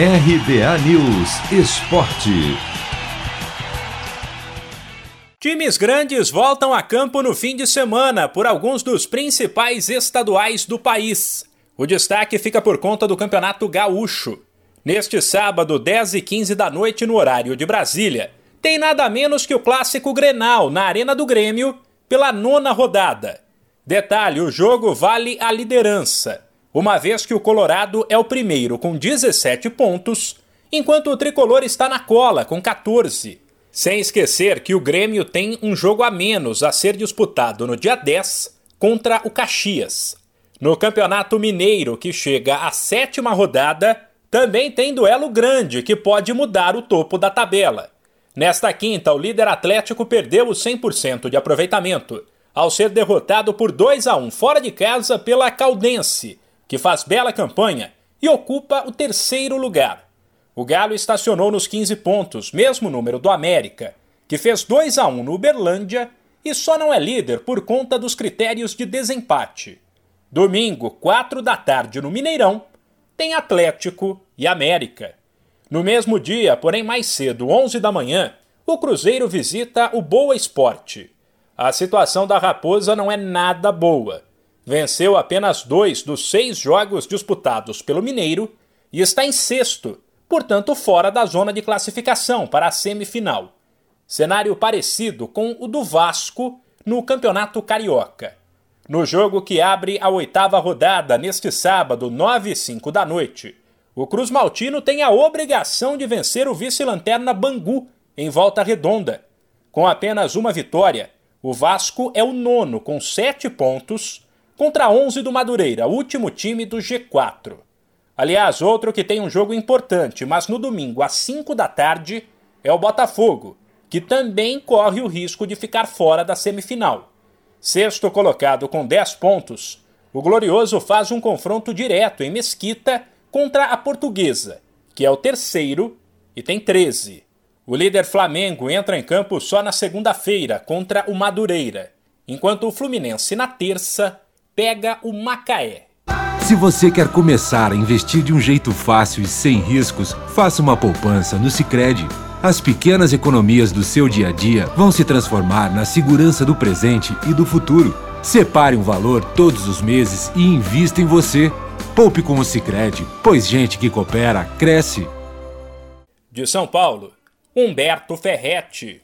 RBA News Esporte. Times grandes voltam a campo no fim de semana por alguns dos principais estaduais do país. O destaque fica por conta do Campeonato Gaúcho. Neste sábado, 10 e 15 da noite, no horário de Brasília, tem nada menos que o clássico Grenal na Arena do Grêmio pela nona rodada. Detalhe: o jogo vale a liderança uma vez que o Colorado é o primeiro com 17 pontos, enquanto o tricolor está na cola com 14. Sem esquecer que o Grêmio tem um jogo a menos a ser disputado no dia 10 contra o Caxias. No Campeonato Mineiro, que chega à sétima rodada, também tem duelo grande que pode mudar o topo da tabela. Nesta quinta, o líder Atlético perdeu o 100% de aproveitamento, ao ser derrotado por 2 a 1 fora de casa pela Caldense, que faz bela campanha e ocupa o terceiro lugar. O Galo estacionou nos 15 pontos, mesmo número do América, que fez 2 a 1 no Uberlândia e só não é líder por conta dos critérios de desempate. Domingo, 4 da tarde no Mineirão, tem Atlético e América. No mesmo dia, porém mais cedo, 11 da manhã, o Cruzeiro visita o Boa Esporte. A situação da Raposa não é nada boa venceu apenas dois dos seis jogos disputados pelo Mineiro e está em sexto, portanto fora da zona de classificação para a semifinal. Cenário parecido com o do Vasco no Campeonato Carioca. No jogo que abre a oitava rodada neste sábado, 9 e 5 da noite, o Cruz Maltino tem a obrigação de vencer o vice-lanterna Bangu em volta redonda. Com apenas uma vitória, o Vasco é o nono com sete pontos contra 11 do Madureira, último time do G4. Aliás, outro que tem um jogo importante, mas no domingo às 5 da tarde, é o Botafogo, que também corre o risco de ficar fora da semifinal. Sexto colocado com 10 pontos, o Glorioso faz um confronto direto em Mesquita contra a Portuguesa, que é o terceiro e tem 13. O líder Flamengo entra em campo só na segunda-feira contra o Madureira, enquanto o Fluminense na terça pega o Macaé. Se você quer começar a investir de um jeito fácil e sem riscos, faça uma poupança no Sicredi. As pequenas economias do seu dia a dia vão se transformar na segurança do presente e do futuro. Separe um valor todos os meses e invista em você. Poupe com o Sicredi, pois gente que coopera cresce. De São Paulo, Humberto Ferretti.